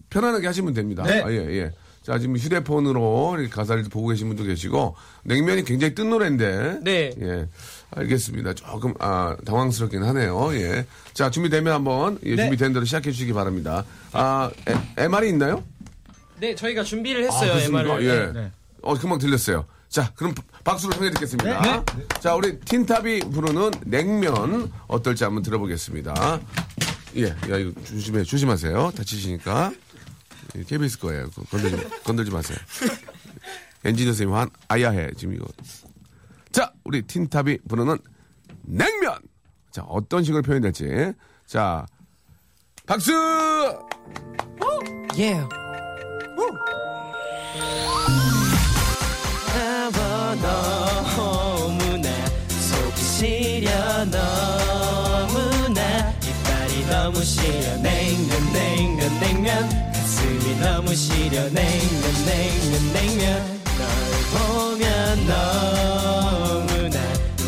편안하게 하시면 됩니다. 네. 아, 예, 예. 자, 지금 휴대폰으로 가사를 보고 계신 분도 계시고, 냉면이 굉장히 뜬 노래인데. 네. 예. 알겠습니다. 조금, 아, 당황스럽긴 하네요. 예. 자, 준비되면 한번, 예, 네. 준비된 대로 시작해 주시기 바랍니다. 아, 에, MR이 있나요? 네, 저희가 준비를 아, 했어요. 그렇습니까? MR을. 예. 네. 어, 금방 들렸어요. 자, 그럼 바- 박수로 청해 듣겠습니다. 자, 우리 틴탑이 부르는 냉면 어떨지 한번 들어보겠습니다. 예, 야, 이거 조심해, 조심하세요. 다치시니까. 예, KBS 거예요. 그거 건들지, 건들지 마세요. 엔지니어 선생님, 한, 아야해, 지금 이거. 자, 우리 틴탑이 부르는 냉면! 자, 어떤 식으로 표현될지. 자, 박수! 예. 너무나 속이 시려 너무나 이빨이 너무 시려 냉면 냉면 냉면 너무 시려 냉면 냉면 냉면. 널 보면 너무나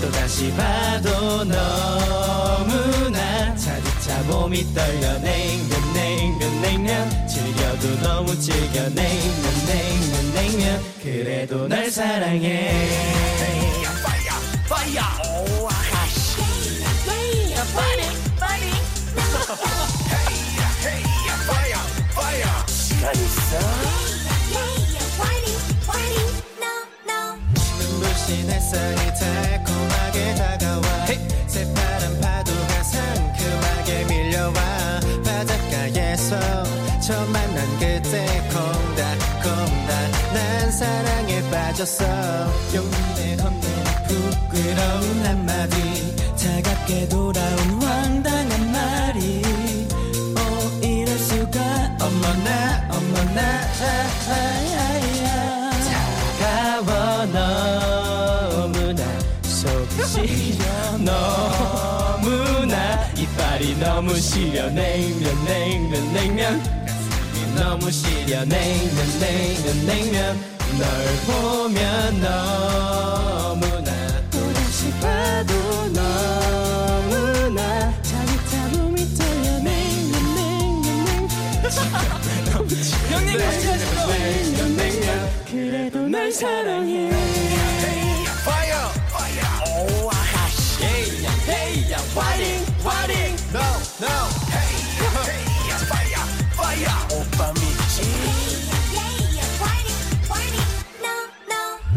또다시 봐도 너무나 차디차 몸이 떨려. 냉면 냉면 냉면. 즐겨도 너무 즐겨. 냉면 냉면 냉면. 그래도 날 사랑해 눈부신 햇살이 달콤하게 다가와 새파란 파도가 상큼하게 밀려와 바닷가에서 처음 만난 그때 콩닥콩닥 난 사랑에 빠졌어 용기내 건네는 부끄러운 한마디 차갑게 돌아온 황당한 나 어머나 아. 차가워. 너무나 속이 시려. 너무나 이빨이 너무 시려. 냉면 냉면 냉면. 너무 시려. 냉면 냉면 냉면. 널 보면 너무나. 또다시 봐도 너 형님 같이 하시죠 냉면 냉면 그래도 날 사랑해 Hey, yeah, fighting, fighting, no, no. Hey, fire, fire, 오빠 미치.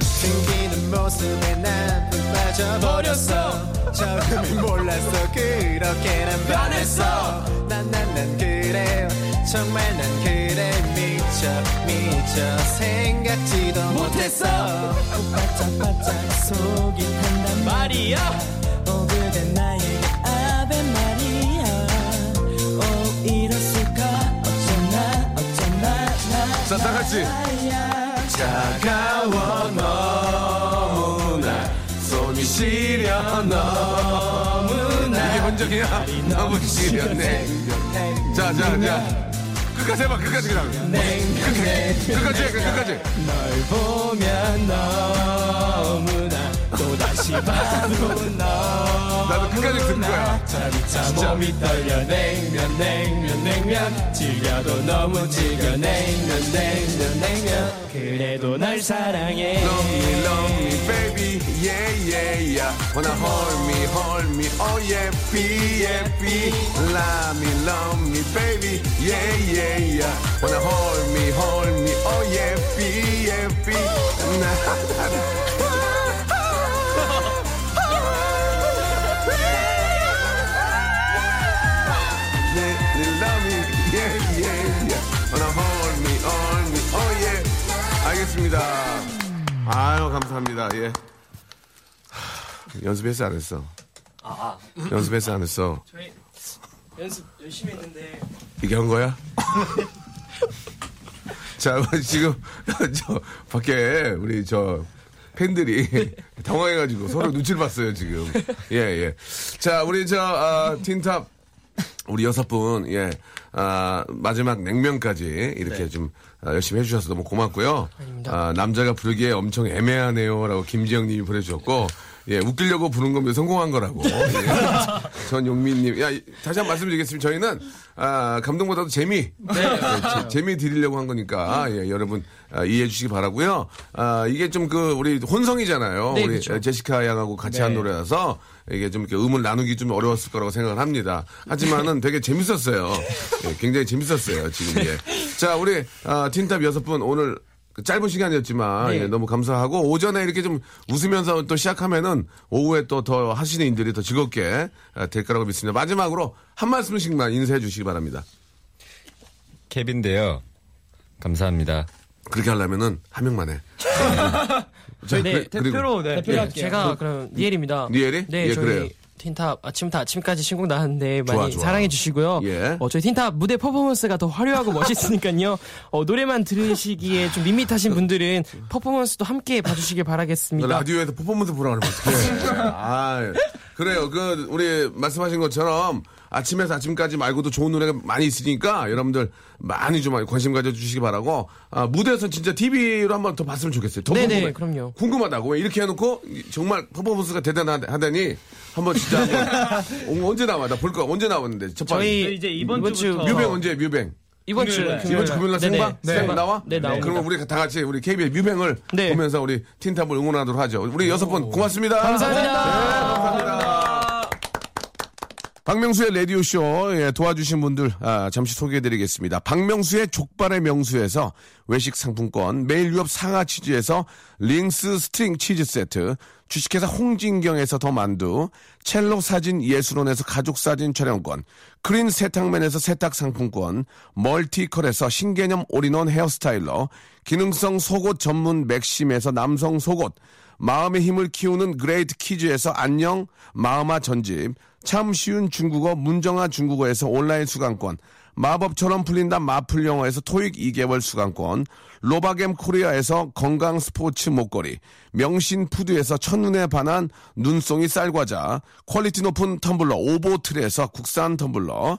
숨기는 모습에 난푹 빠져버렸어 처음엔 몰랐어 그렇게 난 반했어 난난난 그래 정말 난 그래 미쳐 생각지도 못했어. 바짝바짝 속이 탄단 말이야. 오 그대 나에게 아베 마리아 오 이럴 수가 어쩌나 어쩌나 나 자, 다 같이. 차가워 너무나. 손이 시려 너무나. 이게 흔적이야? 너무 시려네. 자자자 끝까지 해봐 끝까지 그냥. 끝까지 끝까지 해 끝까지. 널 보면 너무나 또다시 봐도 너무 나 나도 끝까지 듣는 거야 진짜. 몸이 떨려 냉면 냉면 냉면 즐겨도 너무 즐겨 냉면 냉면 냉면 그래도 날 사랑해 Love me love me baby yeah yeah yeah Wanna hold me hold me oh yeah be yeah be Love me love me baby yeah yeah yeah Wanna hold me hold me oh yeah be yeah be 알겠습니다. 아유, 감사합니다. 예. 하, 연습했어, 안 했어? 연습했어, 안 했어? 저희 연습 열심히 했는데 이게 한 거야? 자, 지금, 저, 밖에, 우리 저, 팬들이 당황해가지고 서로 눈치를 봤어요, 지금. 예, 예. 자, 우리 저, 아, 틴탑, 우리 여섯 분, 예, 아, 마지막 냉면까지 이렇게 좀 아, 열심히 해주셔서 너무 고맙고요. 아, 남자가 부르기에 엄청 애매하네요. 라고 김지영 님이 보내주셨고, 예, 웃기려고 부른 거면 성공한 거라고. 예. 전용민님. 야, 이- 다시 한 번 말씀드리겠습니다. 저희는, 아, 감동보다도 재미. 예, 재- 재미 드리려고 한 거니까, 예, 여러분, 아, 이해해 주시기 바라고요 아, 이게 좀 그, 우리 혼성이잖아요. 네, 우리 그쵸. 제시카 양하고 같이 한 노래라서 이게 좀 이렇게 음을 나누기 좀 어려웠을 거라고 생각을 합니다. 하지만은 되게 재밌었어요. 예, 굉장히 재밌었어요, 지금 예. 자, 우리, 아, 틴탑 여섯 분 오늘 그 짧은 시간이었지만 네. 예, 너무 감사하고 오전에 이렇게 좀 웃으면서 또 시작하면은 오후에 또 더 하시는 인들이 더 즐겁게 아, 될 거라고 믿습니다. 마지막으로 한 말씀씩만 인사해 주시기 바랍니다. 캡인데요. 감사합니다. 그렇게 하려면은 한 명만 해. 자, 네, 그래- 그리고 대표로 네. 네, 제가 그럼 니엘입니다. 니엘이? 네, 예, 저희 그래요. 틴탑 아침부터 아침까지 신곡 나왔는데 많이 좋아, 좋아. 사랑해 주시고요. 예. 어, 저희 틴탑 무대 퍼포먼스가 더 화려하고 멋있으니까요. 어, 노래만 들으시기에 좀 밋밋하신 분들은 퍼포먼스도 함께 봐주시길 바라겠습니다. 라디오에서 퍼포먼스 보라 그러면 어떡해. 아, 그래요. 그, 우리 말씀하신 것처럼 아침에서 아침까지 말고도 좋은 노래가 많이 있으니까 여러분들 많이 좀 관심 가져주시기 바라고 아, 무대에서 진짜 TV로 한번 더 봤으면 좋겠어요. 더 네네, 궁금해. 그럼요. 궁금하다고. 왜 이렇게 해놓고 정말 퍼포먼스가 대단하다니 한번 진짜 한번 어, 언제 나와? 나 볼 거 언제 나왔는데 첫 번째. 저희 이제 이번 주 주부터 뮤뱅 언제 뮤뱅? 이번 주. 이번 주 금요일 날. 생방? 네. 생방 나와? 네, 나옵니다. 그러면 우리 다 같이 우리 KBS 뮤뱅을 네. 보면서 우리 틴탑을 응원하도록 하죠. 우리 여섯 분 고맙습니다. 감사합니다. 네, 감사합니다. 박명수의 라디오쇼 예, 도와주신 분들 아, 잠시 소개해드리겠습니다. 박명수의 족발의 명수에서 외식 상품권, 매일 유업 상하 치즈에서 링스 스트링 치즈 세트, 주식회사 홍진경에서 더 만두, 첼로 사진 예술원에서 가족 사진 촬영권, 크린 세탁맨에서 세탁 상품권, 멀티컬에서 신개념 all-in-one hair styler, 기능성 속옷 전문 맥심에서 남성 속옷, 마음의 힘을 키우는 그레이트 키즈에서 안녕 마음아 전집, 참 쉬운 중국어 문정아 중국어에서 온라인 수강권, 마법처럼 풀린다 마풀 영어에서 토익 2개월 수강권, 로바겜 코리아에서 건강 스포츠 목걸이, 명신 푸드에서 첫눈에 반한 눈송이 쌀과자, 퀄리티 높은 텀블러 오보틀에서 국산 텀블러,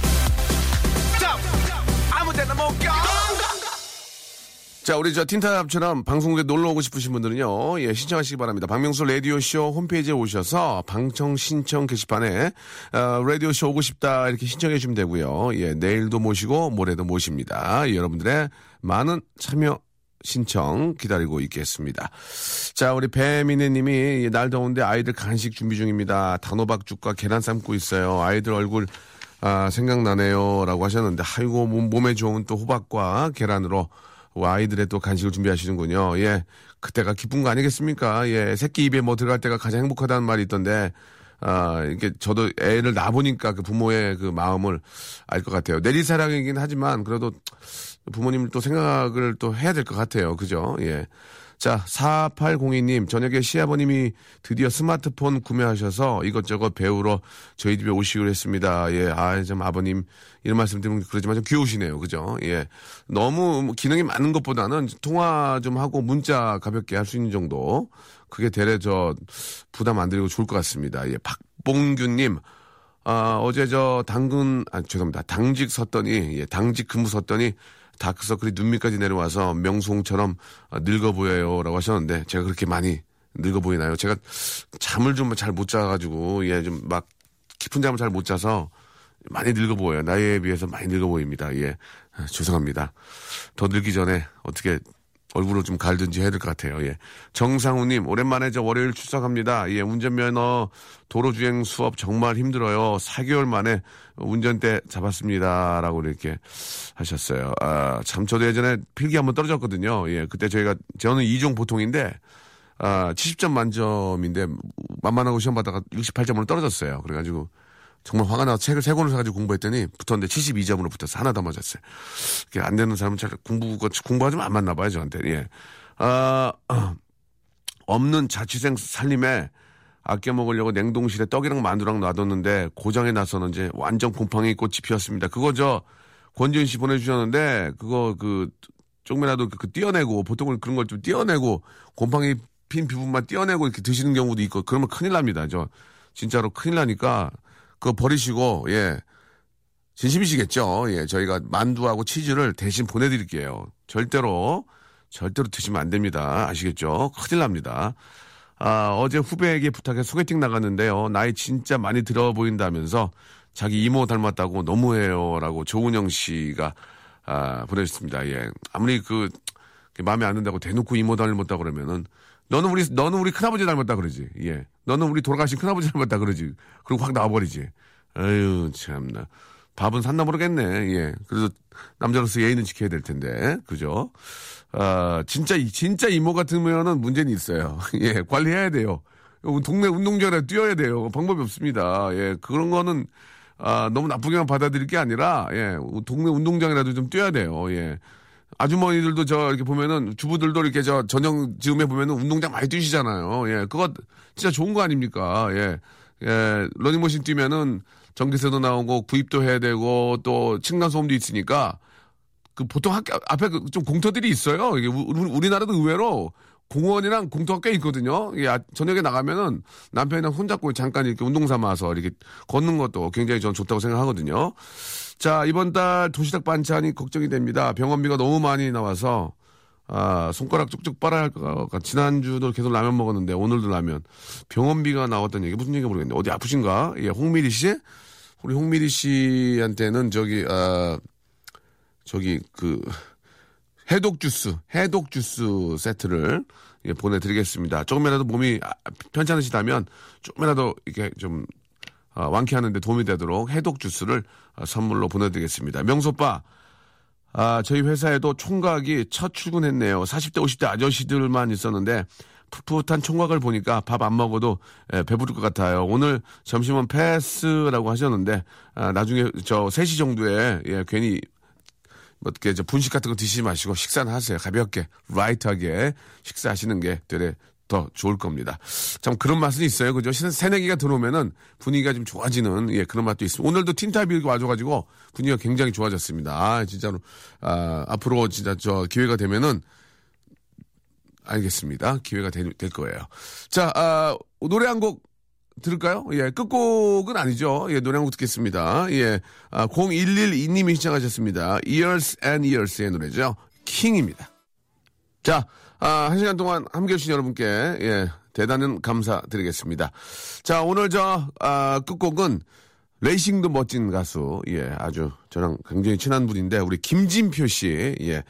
자, 우리 저 틴탑처럼 방송국에 놀러 오고 싶으신 분들은요, 예, 신청하시기 바랍니다. 박명수 라디오쇼 홈페이지에 오셔서 방청 신청 게시판에, 어, 라디오쇼 오고 싶다 이렇게 신청해 주시면 되고요. 예, 내일도 모시고 모레도 모십니다. 예, 여러분들의 많은 참여 신청 기다리고 있겠습니다. 자, 우리 배민혜 님이 날 더운데 아이들 간식 준비 중입니다. 단호박죽과 계란 삶고 있어요. 아이들 얼굴 아, 생각나네요. 라고 하셨는데, 아이고, 몸, 몸에 좋은 또 호박과 계란으로 아이들의 또 간식을 준비하시는군요. 예. 그때가 기쁜 거 아니겠습니까? 예. 새끼 입에 뭐 들어갈 때가 가장 행복하다는 말이 있던데, 아, 이게 저도 애를 낳아보니까 그 부모의 그 마음을 알 것 같아요. 내리사랑이긴 하지만 그래도 부모님 또 생각을 또 해야 될 것 같아요. 그죠? 예. 자, 4802님, 저녁에 시아버님이 드디어 스마트폰 구매하셔서 이것저것 배우러 저희 집에 오시기로 했습니다. 예, 아, 좀 아버님, 이런 말씀 드리면 그러지만 좀 귀여우시네요. 그죠? 예. 너무 뭐 기능이 많은 것보다는 통화 좀 하고 문자 가볍게 할 수 있는 정도. 그게 되레 저 부담 안 드리고 좋을 것 같습니다. 예, 박봉규님, 아, 어제 저 당근, 아, 죄송합니다. 당직 섰더니, 예, 당직 근무 섰더니 다크서클이 눈 밑까지 내려와서 명송처럼 아, 늙어 보여요. 라고 하셨는데 제가 그렇게 많이 늙어 보이나요? 제가 잠을 좀 잘 못 자가지고, 예, 좀 막 깊은 잠을 잘 못 자서 많이 늙어 보여요. 나이에 비해서 많이 늙어 보입니다. 예. 아, 죄송합니다. 더 늙기 전에 어떻게 얼굴을 좀 갈든지 해야 될 것 같아요. 예. 정상우님, 오랜만에 저 월요일 출석합니다. 예, 운전면허 도로주행 수업 정말 힘들어요. 4개월 만에 운전대 잡았습니다. 라고 이렇게 하셨어요. 아, 참, 저도 예전에 필기 한번 떨어졌거든요. 예, 그때 저희가, 저는 2종 보통인데, 아, 70점 만점인데, 만만하고 시험 받다가 68점으로 떨어졌어요. 그래가지고, 정말 화가 나서 책을 세 권을 사가지고 공부했더니 붙었는데 72점으로 붙어서 하나 더 맞았어요. 이게 안 되는 사람은 잘 공부가, 좀안 맞나 봐요, 저한테. 예. 아, 없는 자취생 살림에 아껴 먹으려고 냉동실에 떡이랑 만두랑 놔뒀는데 고장에 나서는지 완전 곰팡이 꽃이 피었습니다. 그거 저 권지은 씨 보내주셨는데 그거 그 조금이라도 그, 그 떼어내고 보통은 그런 걸 좀 떼어내고 곰팡이 핀 부분만 떼어내고 이렇게 드시는 경우도 있고 그러면 큰일 납니다. 저 진짜로 큰일 나니까 그거 버리시고 예 진심이시겠죠. 예 저희가 만두하고 치즈를 대신 보내드릴게요. 절대로 절대로 드시면 안 됩니다. 아시겠죠? 큰일 납니다. 아, 어제 후배에게 부탁해 소개팅 나갔는데요. 나이 진짜 많이 들어 보인다면서 자기 이모 닮았다고 너무해요. 라고 조은영 씨가, 아, 보내주셨습니다. 예. 아무리 그, 마음에 안 든다고 대놓고 이모 닮았다 그러면은, 너는 우리, 너는 우리 큰아버지 닮았다 그러지. 예. 너는 우리 돌아가신 큰아버지 닮았다 그러지. 그리고 확 나와버리지. 아유, 참나. 밥은 샀나 모르겠네. 예. 그래도 남자로서 예의는 지켜야 될 텐데. 그죠? 아, 진짜, 이- 진짜 이모 같으면은 문제는 있어요. 예, 관리해야 돼요. 동네 운동장에 뛰어야 돼요. 방법이 없습니다. 예, 그런 거는, 아, 너무 나쁘게만 받아들일 게 아니라, 예, 동네 운동장이라도 좀 뛰어야 돼요. 예. 아주머니들도 저 이렇게 보면은 주부들도 이렇게 저 저녁 즈음에 보면은 운동장 많이 뛰시잖아요. 예, 그거 진짜 좋은 거 아닙니까? 예, 예, 러닝머신 뛰면은 전기세도 나오고 구입도 해야 되고 또 층간소음도 있으니까 그 보통 학교 앞에 그 좀 공터들이 있어요. 이게 우리나라도 의외로 공원이랑 공터가 꽤 있거든요. 이게 아- 저녁에 나가면은 남편이랑 손잡고 잠깐 이렇게 운동 삼아서 이렇게 걷는 것도 굉장히 전 좋다고 생각하거든요. 자, 이번 달 도시락 반찬이 걱정이 됩니다. 병원비가 너무 많이 나와서 아, 손가락 쭉쭉 빨아야 할 것 같아. 지난주도 계속 라면 먹었는데 오늘도 라면. 병원비가 나왔던 얘기 무슨 얘기 모르겠네. 어디 아프신가? 예, 홍미리 씨? 우리 홍미리 씨한테는 저기 아 저기 그 해독 주스, 해독 주스 세트를 예, 보내드리겠습니다. 조금이라도 몸이 아, 편찮으시다면 조금이라도 이렇게 좀 아, 완쾌하는 데 도움이 되도록 해독 주스를 아, 선물로 보내드리겠습니다. 명소빠, 아, 저희 회사에도 총각이 첫 출근했네요. 40대, 50대 아저씨들만 있었는데 풋풋한 총각을 보니까 밥 안 먹어도 예, 배부를 것 같아요. 오늘 점심은 패스라고 하셨는데 아, 나중에 저 3시 정도에 예, 괜히 뭐저 분식 같은 거 드시지 마시고 식사는 하세요. 가볍게 라이트하게 식사하시는 게 되레 더 좋을 겁니다. 참 그런 맛은 있어요. 그죠? 새- 새내기가 들어오면은 분위기가 좀 좋아지는 예, 그런 맛도 있습니다. 오늘도 틴탑이 이렇게 와줘가지고 분위기가 굉장히 좋아졌습니다. 아, 진짜로 아, 앞으로 진짜 저 기회가 되면은 알겠습니다. 기회가 될, 될 거예요. 자, 아, 노래 한 곡 들을까요? 예, 끝곡은 아니죠. 예, 노래 한 곡 듣겠습니다. 예, 아, 0112님이 시청하셨습니다. Years and Years의 노래죠. 킹입니다. 자, 아, 한 시간 동안 함께 해주신 여러분께, 예, 대단한 감사드리겠습니다. 자, 오늘 저, 아, 끝곡은 레이싱도 멋진 가수, 예, 아주 저랑 굉장히 친한 분인데, 우리 김진표 씨, 예,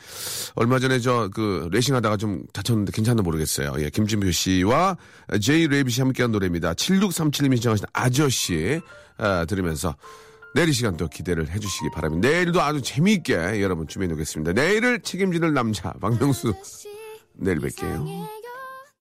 얼마 전에 저, 그, 레이싱 하다가 좀 다쳤는데 괜찮나 모르겠어요. 예, 김진표 씨와 제이레빗 씨 함께한 노래입니다. 7637님이 신청하신 아저씨, 아, 들으면서 내일 이 시간 또 기대를 해주시기 바랍니다. 내일도 아주 재미있게 여러분 준비해 놓겠습니다. 내일을 책임지는 남자, 박명수. 내일 뵐게요.